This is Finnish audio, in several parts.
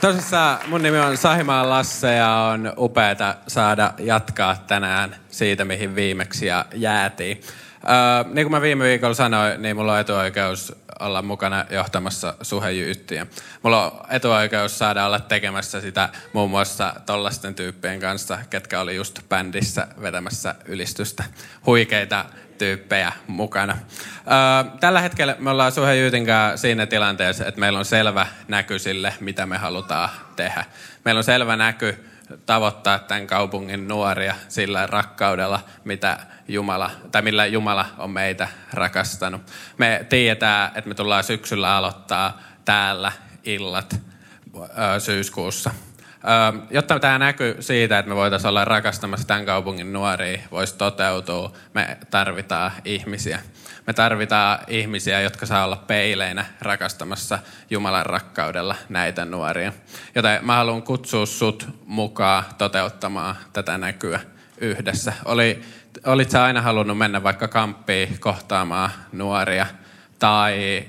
Tosissaan mun nimi on Sahimaan Lasse ja on upeata saada jatkaa tänään siitä, mihin viimeksi ja jäätiin. Niin kuin mä viime viikolla sanoin, niin mulla on etuoikeus olla mukana johtamassa suhejyyttiä. Mulla on etuoikeus saada olla tekemässä sitä muun muassa tollasten tyyppien kanssa, ketkä oli just bändissä vetämässä ylistystä. Huikeita tyyppejä mukana. tällä hetkellä me ollaan Suhe Jyytin siinä tilanteessa, että meillä on selvä näky sille, mitä me halutaan tehdä. Meillä on selvä näky tavoittaa tämän kaupungin nuoria sillä rakkaudella, mitä Jumala, tai millä Jumala on meitä rakastanut. Me tiedetään, että me tullaan syksyllä aloittaa täällä illat syyskuussa jotta tämä näkyy siitä, että me voitaisiin olla rakastamassa tämän kaupungin nuoria, voisi toteutua, me tarvitaan ihmisiä. Me tarvitaan ihmisiä, jotka saa olla peileinä rakastamassa Jumalan rakkaudella näitä nuoria. Joten mä haluan kutsua sut mukaan toteuttamaan tätä näkyä yhdessä. Oli, olit sä aina halunnut mennä vaikka kamppiin kohtaamaan nuoria tai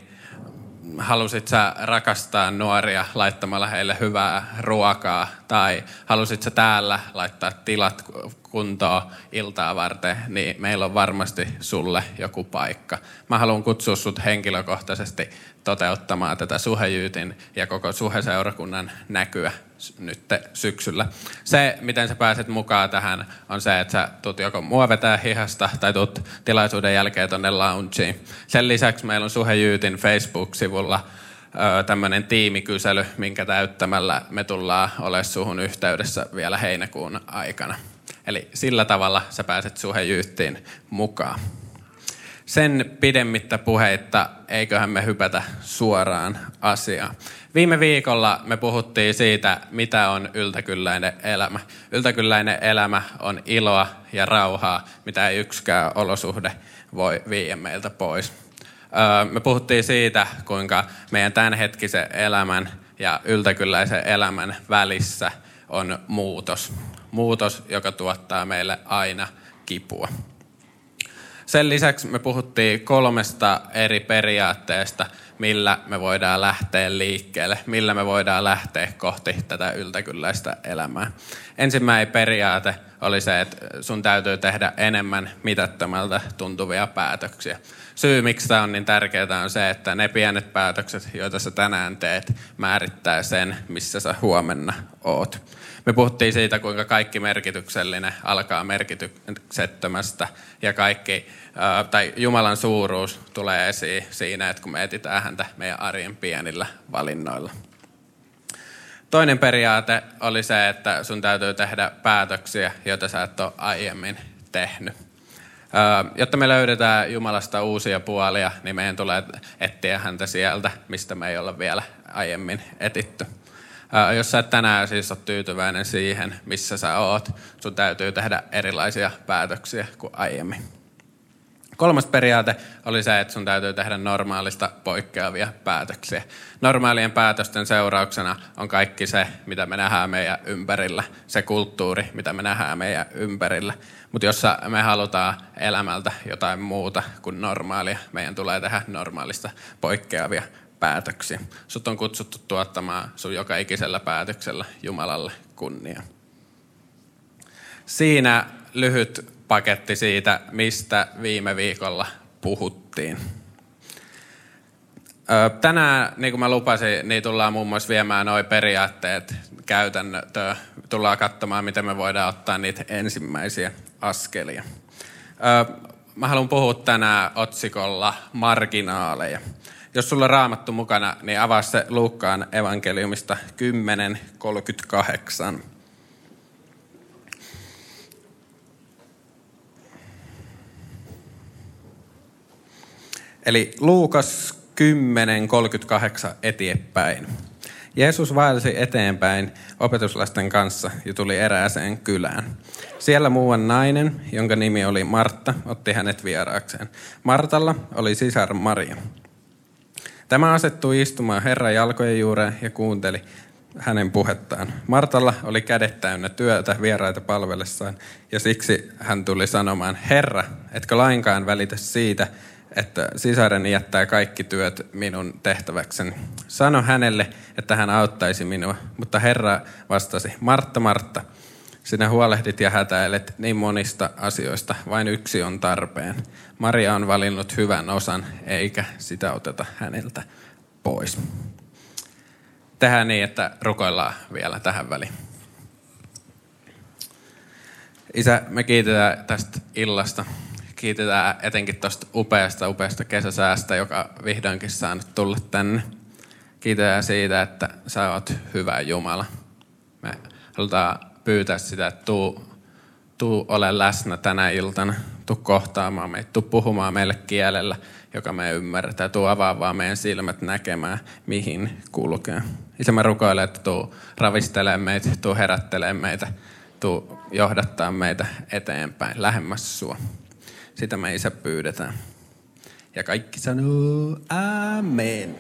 halusit sä rakastaa nuoria laittamalla heille hyvää ruokaa tai halusit sä täällä laittaa tilat kuntoon iltaa varten, niin meillä on varmasti sulle joku paikka. Mä haluan kutsua sut henkilökohtaisesti toteuttamaan tätä suhejyytin ja koko suheseurakunnan näkyä nyt syksyllä. Se, miten sä pääset mukaan tähän, on se, että sä tuut joko mua vetää hihasta tai tuut tilaisuuden jälkeen tonne loungeen. Sen lisäksi meillä on Suhejyytin Facebook-sivulla tämmöinen tiimikysely, minkä täyttämällä me tullaan olemaan suhun yhteydessä vielä heinäkuun aikana. Eli sillä tavalla sä pääset suhejyyttiin mukaan. Sen pidemmittä puheitta, eiköhän me hypätä suoraan asiaan. Viime viikolla me puhuttiin siitä, mitä on yltäkylläinen elämä. Yltäkylläinen elämä on iloa ja rauhaa, mitä ei yksikään olosuhde voi viiä meiltä pois. Me puhuttiin siitä, kuinka meidän tämänhetkisen elämän ja yltäkylläisen elämän välissä on muutos. Muutos, joka tuottaa meille aina kipua. Sen lisäksi me puhuttiin kolmesta eri periaatteesta, millä me voidaan lähteä liikkeelle, millä me voidaan lähteä kohti tätä yltäkylläistä elämää. Ensimmäinen periaate oli se, että sun täytyy tehdä enemmän mitättömältä tuntuvia päätöksiä. Syy, miksi tämä on niin tärkeää, on se, että ne pienet päätökset, joita sä tänään teet, määrittää sen, missä sä huomenna oot. Me puhuttiin siitä, kuinka kaikki merkityksellinen alkaa merkityksettömästä ja kaikki, tai Jumalan suuruus tulee esiin siinä, että kun me etsitään häntä meidän arjen pienillä valinnoilla. Toinen periaate oli se, että sun täytyy tehdä päätöksiä, joita sä et ole aiemmin tehnyt. Jotta me löydetään Jumalasta uusia puolia, niin meidän tulee etsiä häntä sieltä, mistä me ei olla vielä aiemmin etitty. Jos sä tänään siis ole tyytyväinen siihen, missä sä oot, sun täytyy tehdä erilaisia päätöksiä kuin aiemmin. Kolmas periaate oli se, että sun täytyy tehdä normaalista poikkeavia päätöksiä. Normaalien päätösten seurauksena on kaikki se, mitä me nähdään meidän ympärillä, se kulttuuri, mitä me nähdään meidän ympärillä. Mutta jos me halutaan elämältä jotain muuta kuin normaalia, meidän tulee tehdä normaalista poikkeavia päätöksiä. Sut on kutsuttu tuottamaan sun joka ikisellä päätöksellä Jumalalle kunnia. Siinä lyhyt paketti siitä, mistä viime viikolla puhuttiin. Tänään, niin kuin mä lupasin, niin tullaan muun muassa viemään nuo periaatteet käytäntöön. Tullaan katsomaan, miten me voidaan ottaa niitä ensimmäisiä askelia. Mä haluan puhua tänään otsikolla marginaaleja. Jos sulla on raamattu mukana, niin avaa se Luukkaan evankeliumista 10.38. Eli Luukas 10.38 eteenpäin. Jeesus vaelsi eteenpäin opetuslasten kanssa ja tuli erääseen kylään. Siellä muuan nainen, jonka nimi oli Martta, otti hänet vieraakseen. Martalla oli sisar Maria. Tämä asettui istumaan Herran jalkojen juureen ja kuunteli hänen puhettaan. Martalla oli kädet täynnä työtä vieraita palvellessaan, ja siksi hän tuli sanomaan, Herra, etkö lainkaan välitä siitä, että sisareni jättää kaikki työt minun tehtäväkseni. Sano hänelle, että hän auttaisi minua. Mutta Herra vastasi, Martta, Martta, sinä huolehdit ja hätäilet niin monista asioista, vain yksi on tarpeen. Maria on valinnut hyvän osan, eikä sitä oteta häneltä pois. Tehdään niin, että rukoillaan vielä tähän väliin. Isä, me kiitetään tästä illasta. Kiitetään etenkin tuosta upeasta, upeasta kesäsäästä, joka vihdoinkin saanut tulla tänne. Kiitetään siitä, että sä oot hyvä Jumala. Me halutaan pyytää sitä, että tuu, tuu ole läsnä tänä iltana. Tuu kohtaamaan meitä, tuu puhumaan meille kielellä, joka me ymmärretään. Tuu avaamaan meidän silmät näkemään, mihin kulkee. Isä, mä rukoilen, että tuu ravistelemaan meitä, tuu herättelemään meitä, tuu johdattaa meitä eteenpäin, lähemmäs sua. Sitä me isä pyydetään. Ja kaikki sanoo amen.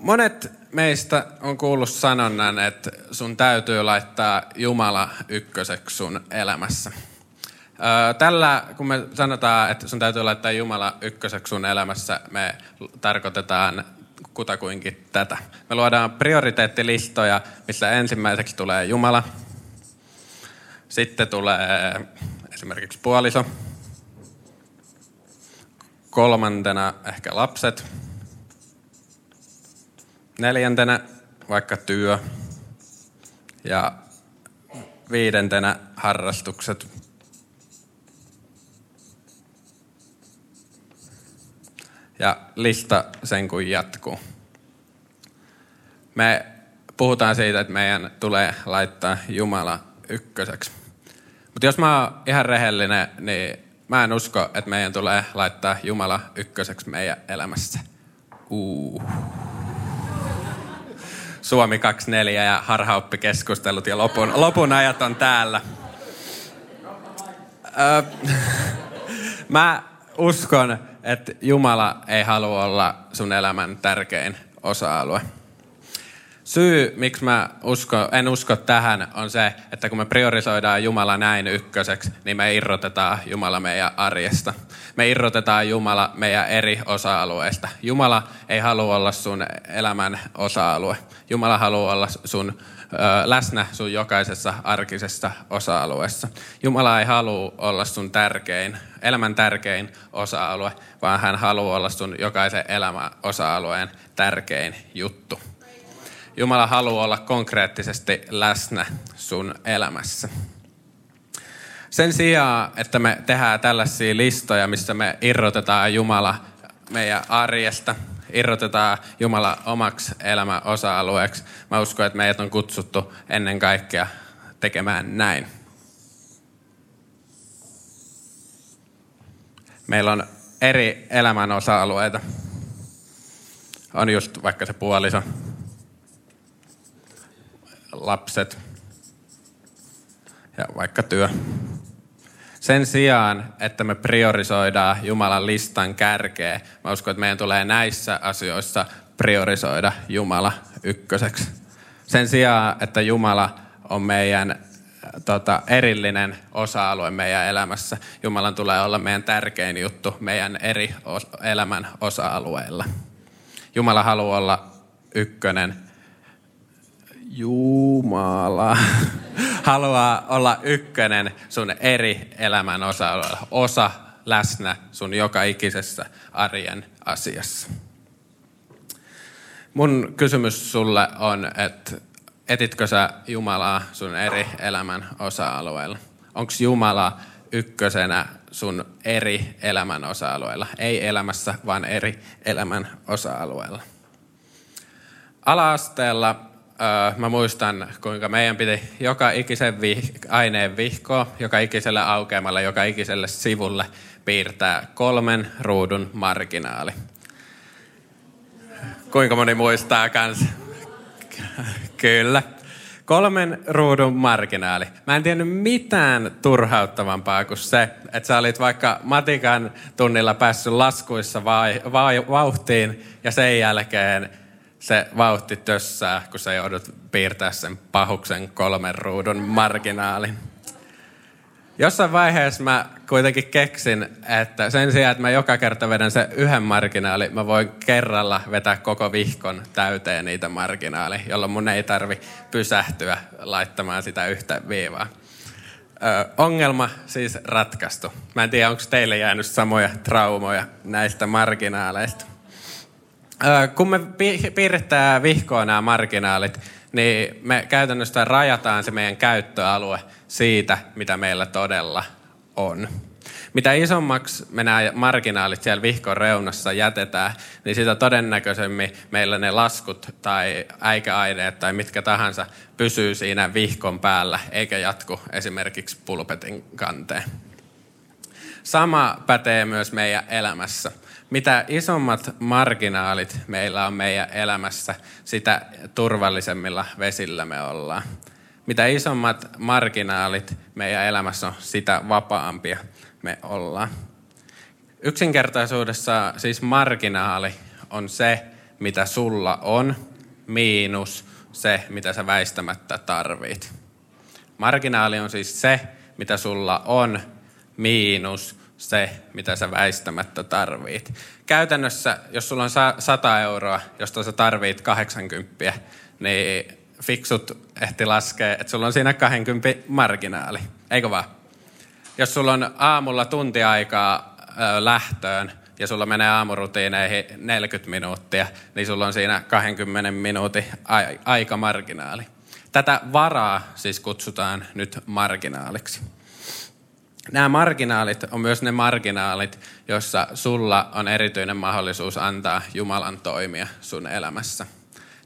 Monet meistä on kuullut sanonnan, että sun täytyy laittaa Jumala ykköseksi sun elämässä. Tällä, kun me sanotaan, että sun täytyy laittaa Jumala ykköseksi sun elämässä, me tarkoitetaan kutakuinkin tätä. Me luodaan prioriteettilistoja, missä ensimmäiseksi tulee Jumala, sitten tulee esimerkiksi puoliso, kolmantena ehkä lapset, neljäntenä vaikka työ ja viidentenä harrastukset. Ja lista sen kuin jatkuu. Me puhutaan siitä, että meidän tulee laittaa Jumala ykköseksi. Mutta jos mä oon ihan rehellinen, niin mä en usko, että meidän tulee laittaa Jumala ykköseksi meidän elämässä. Uh. Suomi 24 ja harhaoppikeskustelut ja lopun, lopun ajat on täällä. Mä uskon, että Jumala ei halua olla sun elämän tärkein osa-alue. Syy, miksi mä usko, en usko tähän, on se, että kun me priorisoidaan Jumala näin ykköseksi, niin me irrotetaan Jumala meidän arjesta. Me irrotetaan Jumala meidän eri osa-alueista. Jumala ei halua olla sun elämän osa-alue. Jumala haluaa olla sun ö, läsnä sun jokaisessa arkisessa osa-alueessa. Jumala ei halua olla sun tärkein, elämän tärkein osa-alue, vaan hän haluaa olla sun jokaisen elämän osa-alueen tärkein juttu. Jumala haluaa olla konkreettisesti läsnä sun elämässä. Sen sijaan, että me tehdään tällaisia listoja, missä me irrotetaan Jumala meidän arjesta, irrotetaan Jumala omaksi elämän osa-alueeksi, mä uskon, että meidät on kutsuttu ennen kaikkea tekemään näin. Meillä on eri elämän osa-alueita. On just vaikka se puoliso, lapset ja vaikka työ. Sen sijaan, että me priorisoidaan Jumalan listan kärkeä, mä uskon, että meidän tulee näissä asioissa priorisoida Jumala ykköseksi. Sen sijaan, että Jumala on meidän tota, erillinen osa-alue meidän elämässä. Jumalan tulee olla meidän tärkein juttu meidän eri elämän osa-alueilla. Jumala haluaa olla ykkönen Jumala haluaa olla ykkönen sun eri elämän osa, osa läsnä sun joka ikisessä arjen asiassa. Mun kysymys sulle on, että etitkö sä Jumalaa sun eri elämän osa-alueilla? Onko Jumala ykkösenä sun eri elämän osa-alueilla? Ei elämässä, vaan eri elämän osa-alueilla. Ala-asteella mä muistan, kuinka meidän piti joka ikisen vih- aineen vihkoa, joka ikiselle aukeamalle, joka ikiselle sivulle piirtää kolmen ruudun marginaali. Kuinka moni muistaa kans? Kyllä. Kolmen ruudun marginaali. Mä en tiennyt mitään turhauttavampaa kuin se, että sä olit vaikka matikan tunnilla päässyt laskuissa vai, vai, vauhtiin ja sen jälkeen se vauhti tössää, kun sä joudut piirtää sen pahuksen kolmen ruudun marginaalin. Jossain vaiheessa mä kuitenkin keksin, että sen sijaan, että mä joka kerta vedän sen yhden marginaali, mä voin kerralla vetää koko vihkon täyteen niitä marginaali, jolloin mun ei tarvi pysähtyä laittamaan sitä yhtä viivaa. Ö, ongelma siis ratkaistu. Mä en tiedä, onko teille jäänyt samoja traumoja näistä marginaaleista. Kun me piirrettää vihkoa nämä marginaalit, niin me käytännössä rajataan se meidän käyttöalue siitä, mitä meillä todella on. Mitä isommaksi me nämä marginaalit siellä vihkon reunassa jätetään, niin sitä todennäköisemmin meillä ne laskut tai äikäaineet tai mitkä tahansa pysyy siinä vihkon päällä, eikä jatku esimerkiksi pulpetin kanteen. Sama pätee myös meidän elämässä. Mitä isommat marginaalit meillä on meidän elämässä, sitä turvallisemmilla vesillä me ollaan. Mitä isommat marginaalit meidän elämässä on, sitä vapaampia me ollaan. Yksinkertaisuudessa siis marginaali on se, mitä sulla on, miinus se, mitä sä väistämättä tarvit. Marginaali on siis se, mitä sulla on, miinus se, mitä sä väistämättä tarvit. Käytännössä, jos sulla on 100 euroa, josta sä tarvit 80, niin fiksut ehti laskea, että sulla on siinä 20 marginaali. Eikö vaan? Jos sulla on aamulla tunti aikaa ö, lähtöön ja sulla menee aamurutiineihin 40 minuuttia, niin sulla on siinä 20 minuutin a- marginaali. Tätä varaa siis kutsutaan nyt marginaaliksi. Nämä marginaalit on myös ne marginaalit, joissa sulla on erityinen mahdollisuus antaa Jumalan toimia sun elämässä.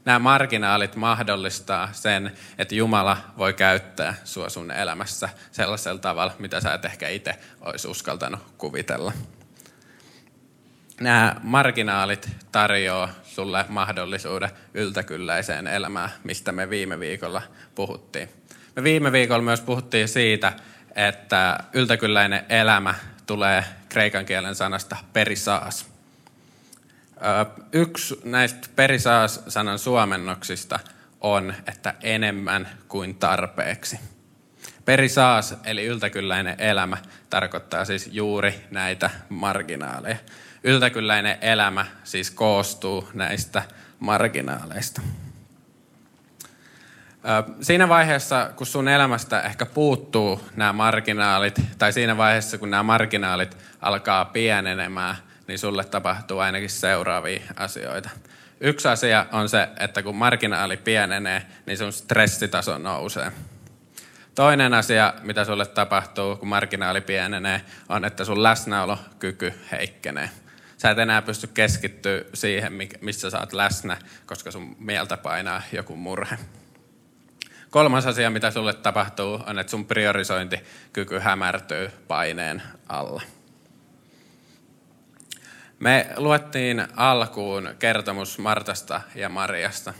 Nämä marginaalit mahdollistaa sen, että Jumala voi käyttää sua sun elämässä sellaisella tavalla, mitä sä et ehkä itse olisi uskaltanut kuvitella. Nämä marginaalit tarjoaa sulle mahdollisuuden yltäkylläiseen elämään, mistä me viime viikolla puhuttiin. Me viime viikolla myös puhuttiin siitä, että yltäkylläinen elämä tulee kreikan kielen sanasta perisaas. Yksi näistä perisaas-sanan suomennoksista on, että enemmän kuin tarpeeksi. Perisaas, eli yltäkylläinen elämä, tarkoittaa siis juuri näitä marginaaleja. Yltäkylläinen elämä siis koostuu näistä marginaaleista. Siinä vaiheessa, kun sun elämästä ehkä puuttuu nämä marginaalit, tai siinä vaiheessa, kun nämä marginaalit alkaa pienenemään, niin sulle tapahtuu ainakin seuraavia asioita. Yksi asia on se, että kun marginaali pienenee, niin sun stressitaso nousee. Toinen asia, mitä sulle tapahtuu, kun marginaali pienenee, on, että sun läsnäolokyky heikkenee. Sä et enää pysty keskittyä siihen, missä sä oot läsnä, koska sun mieltä painaa joku murhe. Kolmas asia, mitä sulle tapahtuu, on, että sun priorisointikyky hämärtyy paineen alla. Me luettiin alkuun kertomus Martasta ja Mariasta.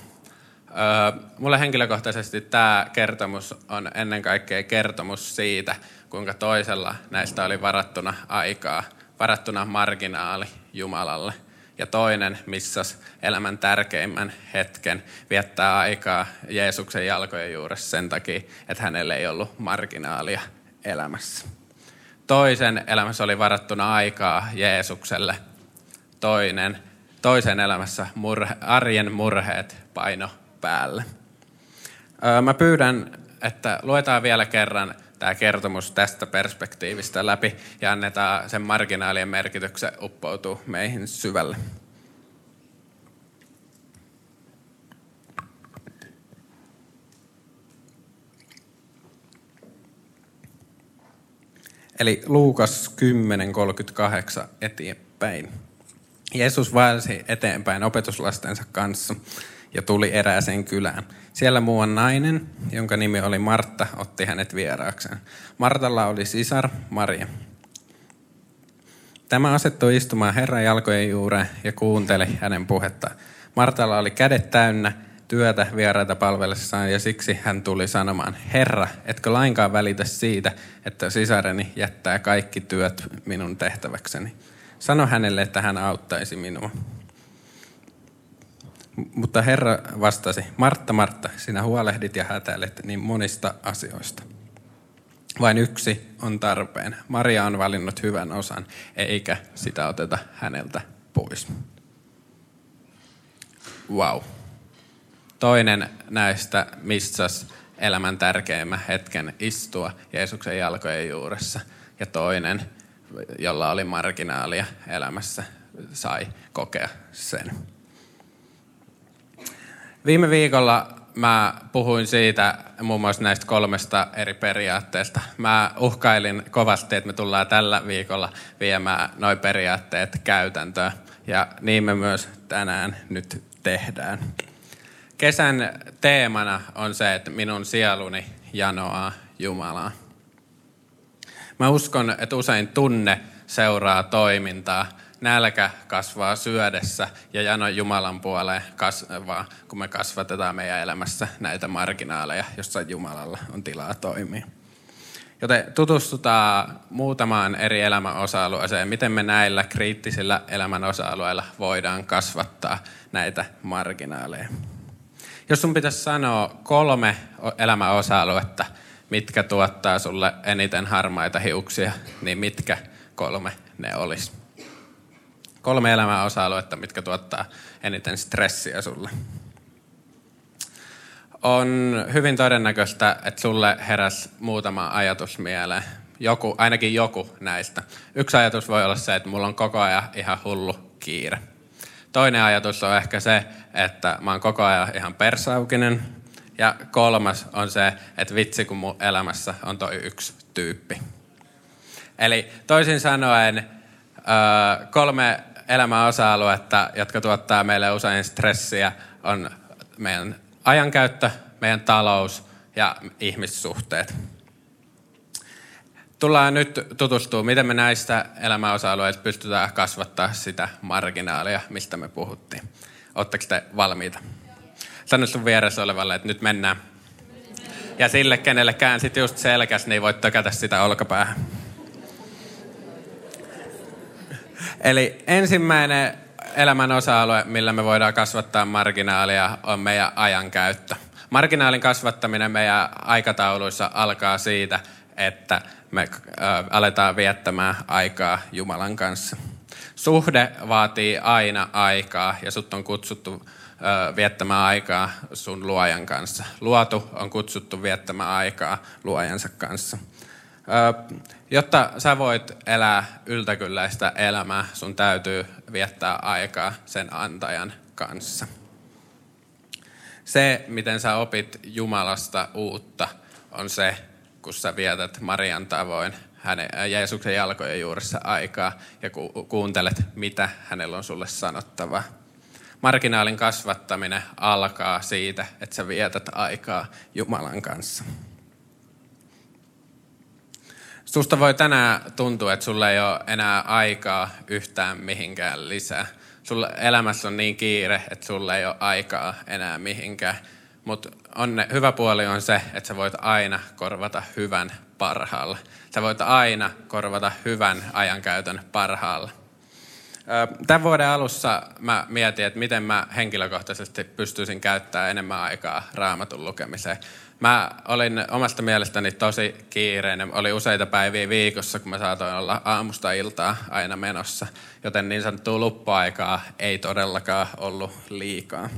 Öö, mulle henkilökohtaisesti tämä kertomus on ennen kaikkea kertomus siitä, kuinka toisella näistä oli varattuna aikaa, varattuna marginaali Jumalalle – ja toinen missas elämän tärkeimmän hetken viettää aikaa Jeesuksen jalkojen juuressa sen takia, että hänelle ei ollut marginaalia elämässä. Toisen elämässä oli varattuna aikaa Jeesukselle. Toinen, toisen elämässä murhe, arjen murheet paino päälle. Mä pyydän, että luetaan vielä kerran tämä kertomus tästä perspektiivistä läpi ja annetaan sen marginaalien merkityksen uppoutua meihin syvälle. Eli Luukas 10.38 eteenpäin. Jeesus vaelsi eteenpäin opetuslastensa kanssa ja tuli erääseen kylään. Siellä muuan nainen, jonka nimi oli Martta, otti hänet vieraakseen. Martalla oli sisar Maria. Tämä asettui istumaan Herran jalkojen juureen ja kuunteli hänen puhetta. Martalla oli kädet täynnä työtä vieraita palvellessaan ja siksi hän tuli sanomaan, Herra, etkö lainkaan välitä siitä, että sisareni jättää kaikki työt minun tehtäväkseni. Sano hänelle, että hän auttaisi minua. Mutta Herra vastasi, Martta, Martta, sinä huolehdit ja hätäilet niin monista asioista. Vain yksi on tarpeen. Maria on valinnut hyvän osan, eikä sitä oteta häneltä pois. Wow. Toinen näistä missas elämän tärkeimmän hetken istua Jeesuksen jalkojen juuressa. Ja toinen, jolla oli marginaalia elämässä, sai kokea sen. Viime viikolla mä puhuin siitä muun muassa näistä kolmesta eri periaatteesta. Mä uhkailin kovasti, että me tullaan tällä viikolla viemään noin periaatteet käytäntöön. Ja niin me myös tänään nyt tehdään. Kesän teemana on se, että minun sieluni janoaa Jumalaa. Mä uskon, että usein tunne seuraa toimintaa. Nälkä kasvaa syödessä ja jano Jumalan puoleen kasvaa, kun me kasvatetaan meidän elämässä näitä marginaaleja, jossa Jumalalla on tilaa toimia. Joten tutustutaan muutamaan eri elämän osa-alueeseen, miten me näillä kriittisillä elämän osa-alueilla voidaan kasvattaa näitä marginaaleja. Jos sun pitäisi sanoa kolme elämän osa-aluetta, mitkä tuottaa sulle eniten harmaita hiuksia, niin mitkä kolme ne olisi? Kolme elämän osa-aluetta, mitkä tuottaa eniten stressiä sulle. On hyvin todennäköistä, että sulle heräs muutama ajatus mieleen. Joku, ainakin joku näistä. Yksi ajatus voi olla se, että mulla on koko ajan ihan hullu kiire. Toinen ajatus on ehkä se, että mä oon koko ajan ihan persaukinen. Ja kolmas on se, että vitsi kun mun elämässä on toi yksi tyyppi. Eli toisin sanoen kolme elämän osa-aluetta, jotka tuottaa meille usein stressiä, on meidän ajankäyttö, meidän talous ja ihmissuhteet. Tullaan nyt tutustua, miten me näistä elämäosa-alueista pystytään kasvattaa sitä marginaalia, mistä me puhuttiin. Oletteko te valmiita? Sano sun vieressä olevalle, että nyt mennään. Ja sille, kenelle käänsit just selkäs, niin voit tökätä sitä olkapäähän. Eli ensimmäinen elämän osa-alue, millä me voidaan kasvattaa marginaalia, on meidän ajankäyttö. Marginaalin kasvattaminen meidän aikatauluissa alkaa siitä, että me aletaan viettämään aikaa Jumalan kanssa. Suhde vaatii aina aikaa ja sut on kutsuttu viettämään aikaa sun luojan kanssa. Luotu on kutsuttu viettämään aikaa luojansa kanssa. Äh, jotta sä voit elää yltäkylläistä elämää, sun täytyy viettää aikaa sen antajan kanssa. Se, miten sä opit Jumalasta uutta, on se, kun sä vietät Marian tavoin hänen, Jeesuksen jalkojen juuressa aikaa ja ku, kuuntelet, mitä hänellä on sulle sanottavaa. Marginaalin kasvattaminen alkaa siitä, että sä vietät aikaa Jumalan kanssa. Susta voi tänään tuntua, että sulla ei ole enää aikaa yhtään mihinkään lisää. Sulla elämässä on niin kiire, että sulla ei ole aikaa enää mihinkään. Mutta hyvä puoli on se, että sä voit aina korvata hyvän parhaalla. Sä voit aina korvata hyvän ajankäytön parhaalla. Tämän vuoden alussa mä mietin, että miten mä henkilökohtaisesti pystyisin käyttämään enemmän aikaa raamatun lukemiseen. Mä olin omasta mielestäni tosi kiireinen. Oli useita päiviä viikossa, kun mä saatoin olla aamusta iltaa aina menossa. Joten niin sanottua luppuaikaa ei todellakaan ollut liikaa.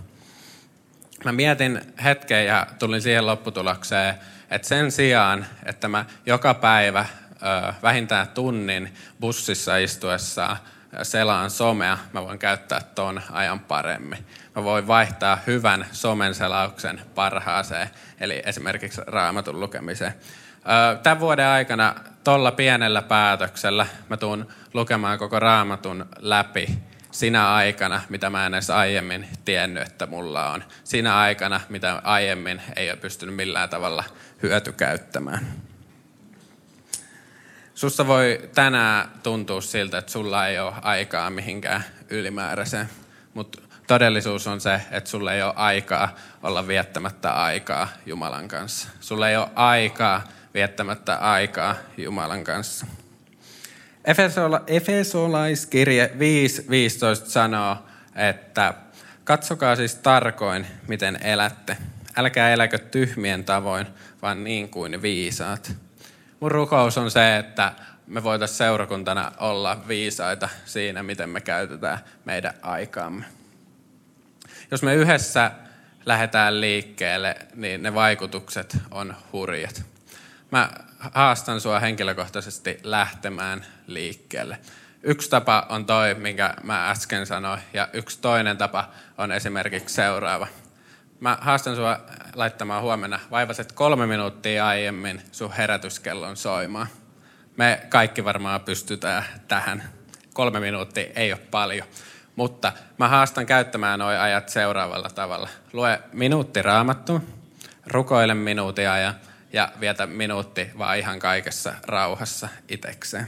Mä mietin hetken ja tulin siihen lopputulokseen, että sen sijaan, että mä joka päivä vähintään tunnin bussissa istuessa selaan somea, mä voin käyttää ton ajan paremmin. Mä voin vaihtaa hyvän somen selauksen parhaaseen, eli esimerkiksi raamatun lukemiseen. Tämän vuoden aikana tuolla pienellä päätöksellä mä tuun lukemaan koko raamatun läpi sinä aikana, mitä mä en edes aiemmin tiennyt, että mulla on. Sinä aikana, mitä aiemmin ei ole pystynyt millään tavalla hyötykäyttämään. Susta voi tänään tuntua siltä, että sulla ei ole aikaa mihinkään ylimääräiseen, mutta Todellisuus on se, että sulle ei ole aikaa olla viettämättä aikaa Jumalan kanssa. Sulle ei ole aikaa viettämättä aikaa Jumalan kanssa. Efesola, Efesolaiskirje 5.15 sanoo, että katsokaa siis tarkoin, miten elätte. Älkää eläkö tyhmien tavoin, vaan niin kuin viisaat. Mun rukous on se, että me voitaisiin seurakuntana olla viisaita siinä, miten me käytetään meidän aikaamme. Jos me yhdessä lähdetään liikkeelle, niin ne vaikutukset on hurjat. Mä haastan sua henkilökohtaisesti lähtemään liikkeelle. Yksi tapa on toi, minkä mä äsken sanoin, ja yksi toinen tapa on esimerkiksi seuraava. Mä haastan sua laittamaan huomenna vaivaset kolme minuuttia aiemmin sun herätyskellon soimaan. Me kaikki varmaan pystytään tähän. Kolme minuuttia ei ole paljon. Mutta mä haastan käyttämään nuo ajat seuraavalla tavalla. Lue minuutti raamattu, rukoile minuutin ajan ja vietä minuutti vaan ihan kaikessa rauhassa itekseen.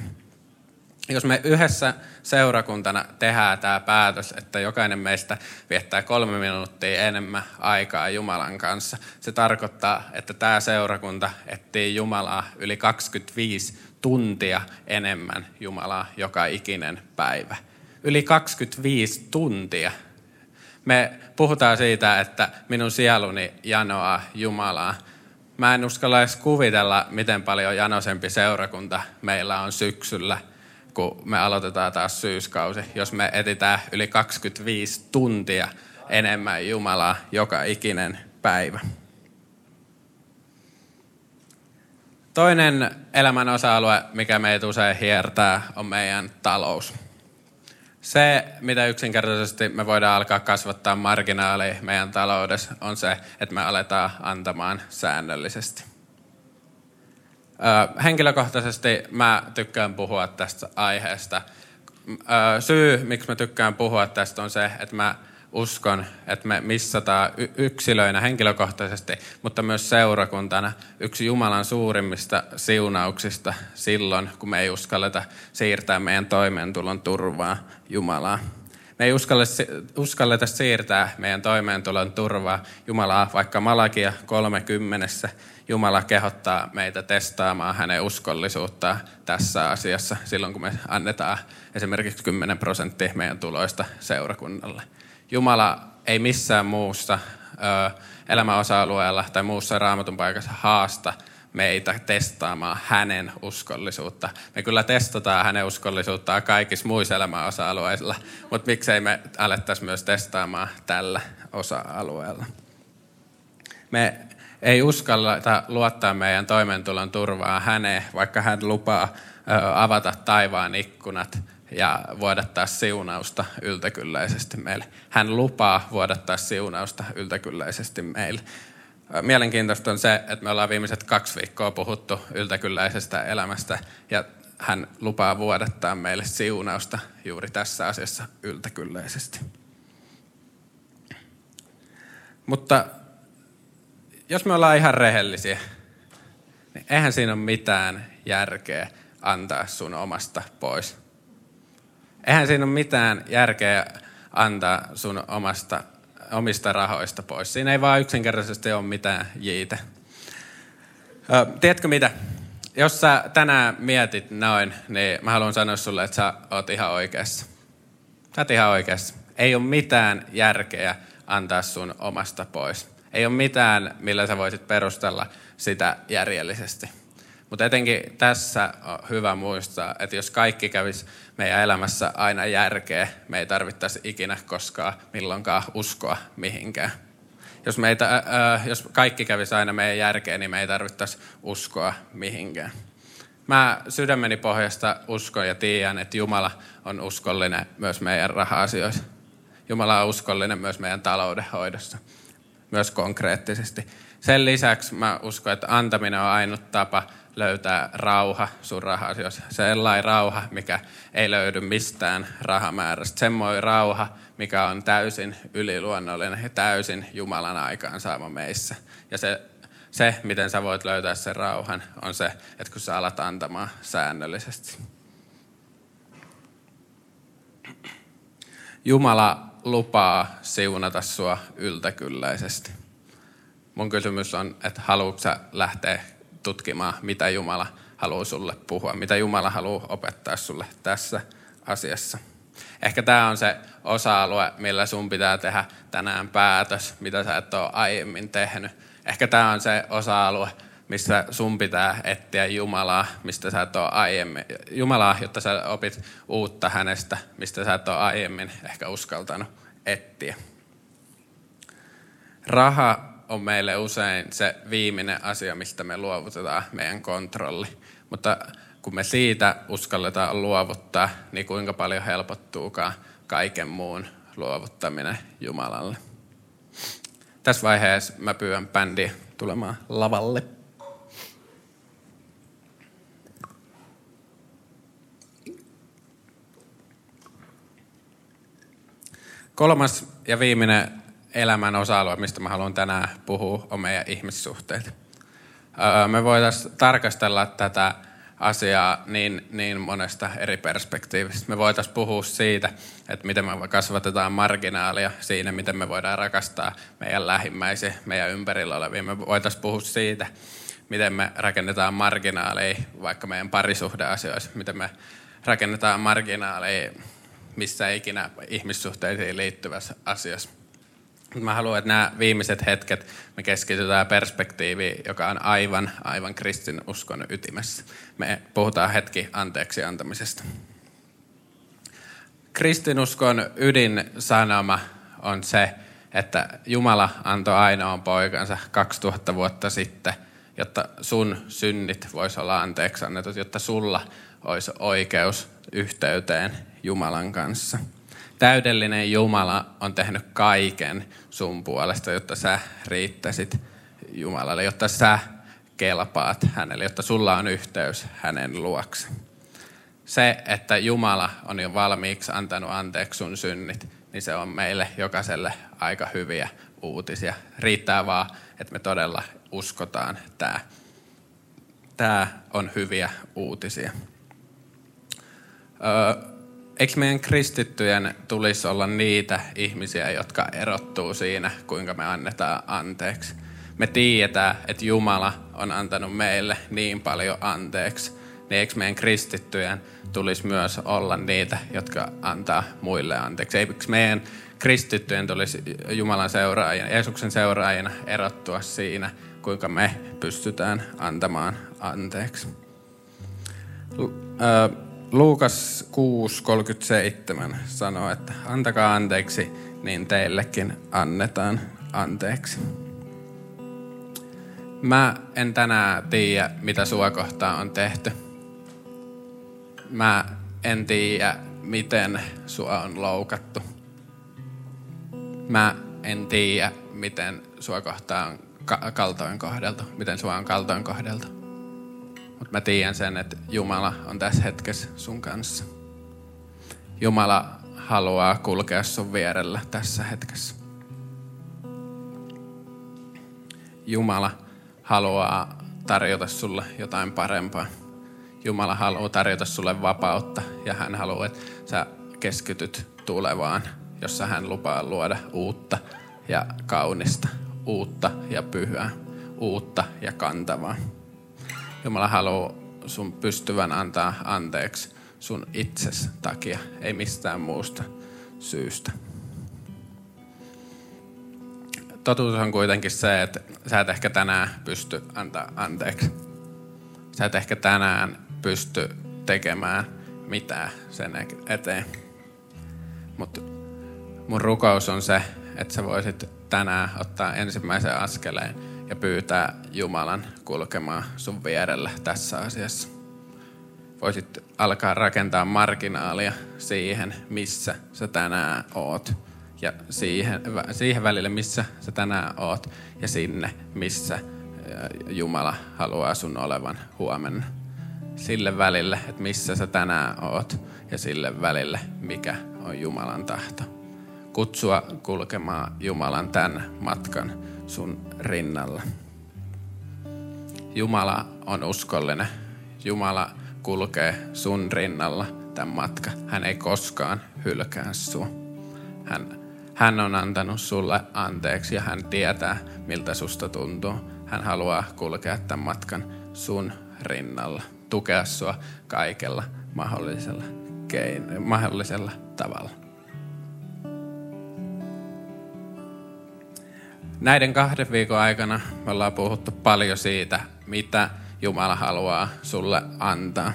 Jos me yhdessä seurakuntana tehdään tämä päätös, että jokainen meistä viettää kolme minuuttia enemmän aikaa Jumalan kanssa, se tarkoittaa, että tämä seurakunta etsii Jumalaa yli 25 tuntia enemmän Jumalaa joka ikinen päivä. Yli 25 tuntia. Me puhutaan siitä, että minun sieluni janoaa Jumalaa. Mä en uskalla edes kuvitella, miten paljon janosempi seurakunta meillä on syksyllä – kun me aloitetaan taas syyskausi, jos me etitään yli 25 tuntia enemmän Jumalaa joka ikinen päivä. Toinen elämän osa-alue, mikä meitä usein hiertää, on meidän talous. Se, mitä yksinkertaisesti me voidaan alkaa kasvattaa marginaali meidän taloudessa, on se, että me aletaan antamaan säännöllisesti. Henkilökohtaisesti mä tykkään puhua tästä aiheesta. Syy, miksi mä tykkään puhua tästä, on se, että mä uskon, että me missataan yksilöinä henkilökohtaisesti, mutta myös seurakuntana yksi Jumalan suurimmista siunauksista silloin, kun me ei uskalleta siirtää meidän toimeentulon turvaa Jumalaa. Me ei uskalleta siirtää meidän toimeentulon turvaa Jumalaa, vaikka Malakia 30 Jumala kehottaa meitä testaamaan hänen uskollisuuttaan tässä asiassa silloin, kun me annetaan esimerkiksi 10 prosenttia meidän tuloista seurakunnalle. Jumala ei missään muussa ö, elämäosa-alueella tai muussa raamatun paikassa haasta meitä testaamaan hänen uskollisuutta. Me kyllä testataan hänen uskollisuuttaan kaikissa muissa elämäosa-alueilla, mutta miksei me alettaisi myös testaamaan tällä osa-alueella. Me ei uskalleta luottaa meidän toimeentulon turvaa häneen, vaikka hän lupaa avata taivaan ikkunat ja vuodattaa siunausta yltäkylläisesti meille. Hän lupaa vuodattaa siunausta yltäkylläisesti meille. Mielenkiintoista on se, että me ollaan viimeiset kaksi viikkoa puhuttu yltäkylläisestä elämästä ja hän lupaa vuodattaa meille siunausta juuri tässä asiassa yltäkylläisesti. Mutta jos me ollaan ihan rehellisiä, niin eihän siinä ole mitään järkeä antaa sun omasta pois. Eihän siinä ole mitään järkeä antaa sun omasta, omista rahoista pois. Siinä ei vaan yksinkertaisesti ole mitään jiitä. Ö, tiedätkö mitä? Jos sä tänään mietit noin, niin mä haluan sanoa sulle, että sä oot ihan oikeassa. Sä oot ihan oikeassa. Ei ole mitään järkeä antaa sun omasta pois. Ei ole mitään, millä sä voisit perustella sitä järjellisesti. Mutta etenkin tässä on hyvä muistaa, että jos kaikki kävisi meidän elämässä aina järkeä, me ei tarvittaisi ikinä koskaan milloinkaan uskoa mihinkään. Jos, meitä, äh, jos kaikki kävisi aina meidän järkeä, niin me ei tarvittaisi uskoa mihinkään. Mä sydämeni pohjasta uskon ja tiedän, että Jumala on uskollinen myös meidän raha-asioissa. Jumala on uskollinen myös meidän taloudenhoidossa myös konkreettisesti. Sen lisäksi mä uskon, että antaminen on ainut tapa löytää rauha sun rahasi. Sellainen rauha, mikä ei löydy mistään rahamäärästä. Semmoinen rauha, mikä on täysin yliluonnollinen ja täysin Jumalan aikaan saama meissä. Ja se, se, miten sä voit löytää sen rauhan, on se, että kun sä alat antamaan säännöllisesti. Jumala lupaa siunata sua yltäkylläisesti. Mun kysymys on, että haluatko lähteä tutkimaan, mitä Jumala haluaa sulle puhua, mitä Jumala haluaa opettaa sulle tässä asiassa. Ehkä tämä on se osa-alue, millä sun pitää tehdä tänään päätös, mitä sä et ole aiemmin tehnyt. Ehkä tämä on se osa-alue, missä sun pitää etsiä Jumalaa, mistä sä et ole aiemmin, Jumalaa, jotta sä opit uutta hänestä, mistä sä et ole aiemmin ehkä uskaltanut etsiä. Raha on meille usein se viimeinen asia, mistä me luovutetaan meidän kontrolli. Mutta kun me siitä uskalletaan luovuttaa, niin kuinka paljon helpottuukaan kaiken muun luovuttaminen Jumalalle. Tässä vaiheessa mä pyydän bändi tulemaan lavalle. Kolmas ja viimeinen elämän osa-alue, mistä mä haluan tänään puhua, on meidän ihmissuhteet. Me voitaisiin tarkastella tätä asiaa niin, niin monesta eri perspektiivistä. Me voitaisiin puhua siitä, että miten me kasvatetaan marginaalia siinä, miten me voidaan rakastaa meidän lähimmäisiä, meidän ympärillä olevia. Me voitaisiin puhua siitä, miten me rakennetaan marginaaleja vaikka meidän parisuhdeasioissa, miten me rakennetaan marginaaleja missä ikinä ihmissuhteisiin liittyvässä asiassa. Mä haluan, että nämä viimeiset hetket me keskitytään perspektiiviin, joka on aivan, aivan kristinuskon ytimessä. Me puhutaan hetki anteeksi antamisesta. Kristinuskon ydinsanoma on se, että Jumala antoi ainoan poikansa 2000 vuotta sitten, jotta sun synnit voisi olla anteeksi annetut, jotta sulla olisi oikeus yhteyteen Jumalan kanssa. Täydellinen Jumala on tehnyt kaiken sun puolesta, jotta sä riittäisit Jumalalle, jotta sä kelpaat hänelle, jotta sulla on yhteys hänen luokse. Se, että Jumala on jo valmiiksi antanut anteeksi sun synnit, niin se on meille jokaiselle aika hyviä uutisia. Riittää vaan, että me todella uskotaan tämä. Tämä on hyviä uutisia. Öö, eikö meidän kristittyjen tulisi olla niitä ihmisiä, jotka erottuu siinä, kuinka me annetaan anteeksi? Me tiedetään, että Jumala on antanut meille niin paljon anteeksi, niin eikö meidän kristittyjen tulisi myös olla niitä, jotka antaa muille anteeksi? Eikö meidän kristittyjen tulisi Jumalan seuraajina, Jeesuksen seuraajina erottua siinä, kuinka me pystytään antamaan anteeksi? Luukas 6.37 sanoo, että antakaa anteeksi, niin teillekin annetaan anteeksi. Mä en tänään tiedä, mitä sua kohtaan on tehty. Mä en tiedä, miten sua on loukattu. Mä en tiedä, miten sua kohtaan on kaltoin kohdeltu, miten sua on kaltoin kohdeltu. Mutta mä tiedän sen, että Jumala on tässä hetkessä sun kanssa. Jumala haluaa kulkea sun vierellä tässä hetkessä. Jumala haluaa tarjota sulle jotain parempaa. Jumala haluaa tarjota sulle vapautta ja hän haluaa, että sä keskityt tulevaan, jossa hän lupaa luoda uutta ja kaunista, uutta ja pyhää, uutta ja kantavaa. Jumala haluaa sun pystyvän antaa anteeksi sun itses takia, ei mistään muusta syystä. Totuus on kuitenkin se, että sä et ehkä tänään pysty antaa anteeksi. Sä et ehkä tänään pysty tekemään mitään sen eteen. Mutta mun rukous on se, että sä voisit tänään ottaa ensimmäisen askeleen ja pyytää Jumalan kulkemaan sun vierellä tässä asiassa. Voisit alkaa rakentaa marginaalia siihen, missä sä tänään oot. Ja siihen, siihen välille, missä sä tänään oot. Ja sinne, missä Jumala haluaa sun olevan huomenna. Sille välille, että missä sä tänään oot. Ja sille välille, mikä on Jumalan tahto. Kutsua kulkemaan Jumalan tämän matkan sun rinnalla. Jumala on uskollinen. Jumala kulkee sun rinnalla tämän matka. Hän ei koskaan hylkää sua. Hän Hän on antanut sulle anteeksi ja hän tietää, miltä susta tuntuu. Hän haluaa kulkea tämän matkan sun rinnalla, tukea sua kaikella mahdollisella, kein, mahdollisella tavalla. Näiden kahden viikon aikana me ollaan puhuttu paljon siitä, mitä Jumala haluaa sulle antaa.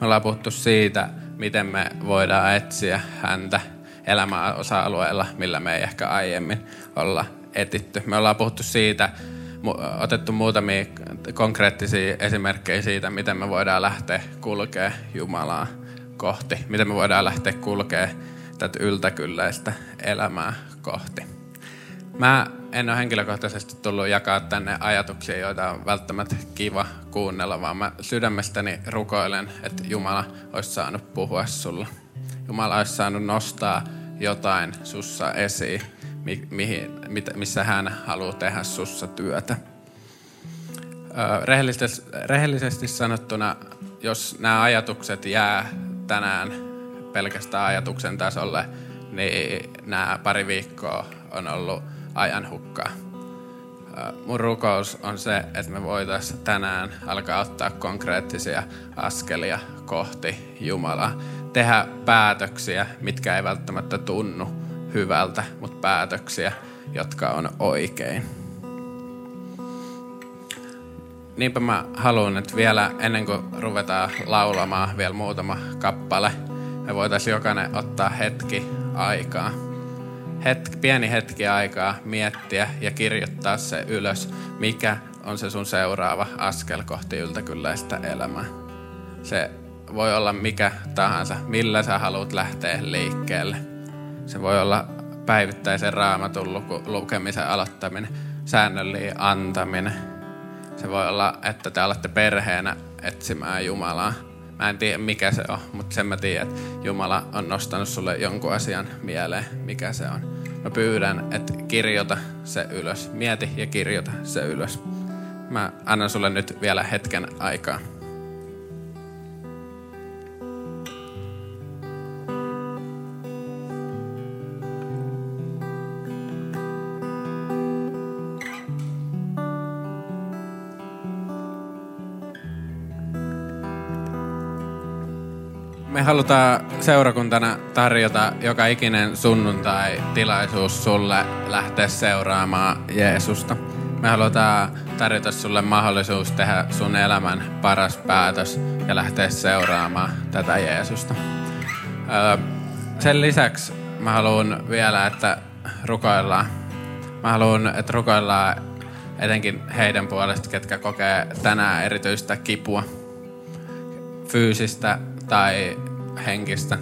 Me ollaan puhuttu siitä, miten me voidaan etsiä häntä elämän osa-alueella, millä me ei ehkä aiemmin olla etitty. Me ollaan puhuttu siitä, otettu muutamia konkreettisia esimerkkejä siitä, miten me voidaan lähteä kulkea Jumalaa kohti. Miten me voidaan lähteä kulkea tätä yltäkylläistä elämää kohti. Mä en ole henkilökohtaisesti tullut jakaa tänne ajatuksia, joita on välttämättä kiva kuunnella, vaan mä sydämestäni rukoilen, että Jumala olisi saanut puhua sulla. Jumala olisi saanut nostaa jotain sussa esiin, mihin, missä hän haluaa tehdä sussa työtä. Rehellisesti, rehellisesti sanottuna, jos nämä ajatukset jää tänään pelkästään ajatuksen tasolle, niin nämä pari viikkoa on ollut ajan hukkaa. Mun rukous on se, että me voitaisiin tänään alkaa ottaa konkreettisia askelia kohti Jumalaa. Tehdä päätöksiä, mitkä ei välttämättä tunnu hyvältä, mutta päätöksiä, jotka on oikein. Niinpä mä haluan, että vielä ennen kuin ruvetaan laulamaan vielä muutama kappale, me voitaisiin jokainen ottaa hetki aikaa hetki, pieni hetki aikaa miettiä ja kirjoittaa se ylös, mikä on se sun seuraava askel kohti yltäkylläistä elämää. Se voi olla mikä tahansa, millä sä haluat lähteä liikkeelle. Se voi olla päivittäisen raamatun lukemisen aloittaminen, säännöllinen antaminen. Se voi olla, että te alatte perheenä etsimään Jumalaa. Mä en tiedä mikä se on, mutta sen mä tiedän, että Jumala on nostanut sulle jonkun asian mieleen, mikä se on. Mä pyydän, että kirjoita se ylös. Mieti ja kirjoita se ylös. Mä annan sulle nyt vielä hetken aikaa. Me halutaan seurakuntana tarjota joka ikinen sunnuntai-tilaisuus sulle lähteä seuraamaan Jeesusta. Me halutaan tarjota sulle mahdollisuus tehdä sun elämän paras päätös ja lähteä seuraamaan tätä Jeesusta. Sen lisäksi mä haluan vielä, että rukoillaan. Mä haluan, että rukoillaan etenkin heidän puolesta, ketkä kokee tänään erityistä kipua. Fyysistä tai henkistä.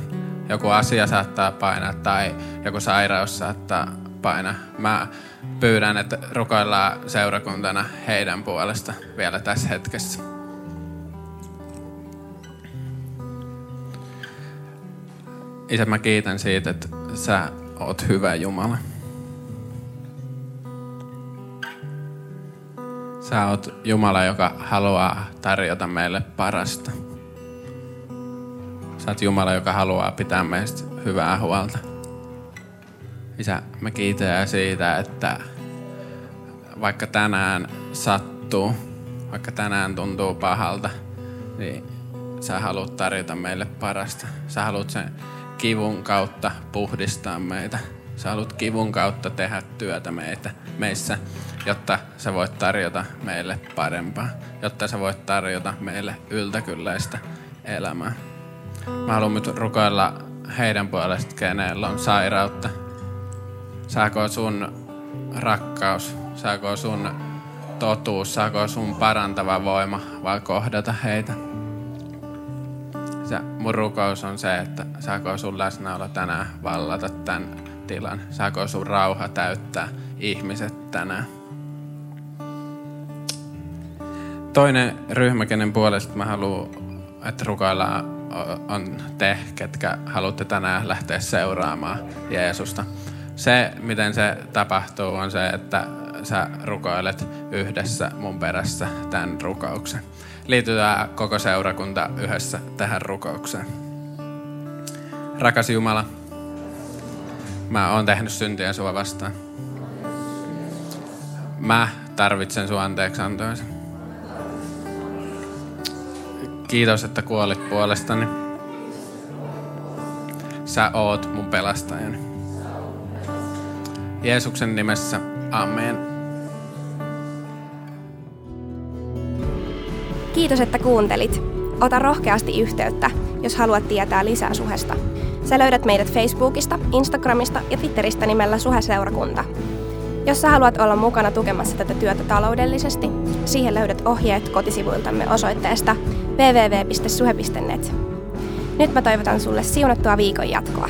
Joku asia saattaa painaa tai joku sairaus saattaa painaa. Mä pyydän, että rukoillaan seurakuntana heidän puolesta vielä tässä hetkessä. Isä, mä kiitän siitä, että sä oot hyvä Jumala. Sä oot Jumala, joka haluaa tarjota meille parasta. Sä oot Jumala, joka haluaa pitää meistä hyvää huolta. Isä, mä kiitän siitä, että vaikka tänään sattuu, vaikka tänään tuntuu pahalta, niin sä haluat tarjota meille parasta. Sä haluat sen kivun kautta puhdistaa meitä. Sä haluat kivun kautta tehdä työtä meitä, meissä, jotta sä voit tarjota meille parempaa. Jotta sä voit tarjota meille yltäkylläistä elämää. Mä haluan nyt rukoilla heidän puolesta, kenellä on sairautta. Saako sun rakkaus, saako sun totuus, saako sun parantava voima vai kohdata heitä. Se, mun rukous on se, että saako sun läsnäolo tänään vallata tämän tilan. Saako sun rauha täyttää ihmiset tänään. Toinen ryhmä, kenen puolesta mä haluan, että rukoillaan on te, ketkä haluatte tänään lähteä seuraamaan Jeesusta. Se, miten se tapahtuu, on se, että sä rukoilet yhdessä mun perässä tämän rukouksen. Liitytään koko seurakunta yhdessä tähän rukoukseen. Rakas Jumala, Mä oon tehnyt syntiä sua vastaan. Mä tarvitsen sun anteeksiantoisi. Kiitos, että kuolit puolestani. Sä oot mun pelastajani. Jeesuksen nimessä, amen. Kiitos, että kuuntelit. Ota rohkeasti yhteyttä, jos haluat tietää lisää suhesta. Sä löydät meidät Facebookista, Instagramista ja Twitteristä nimellä Suheseurakunta. Jos sä haluat olla mukana tukemassa tätä työtä taloudellisesti, siihen löydät ohjeet kotisivuiltamme osoitteesta www.suhe.net. Nyt mä toivotan sulle siunattua viikon jatkoa.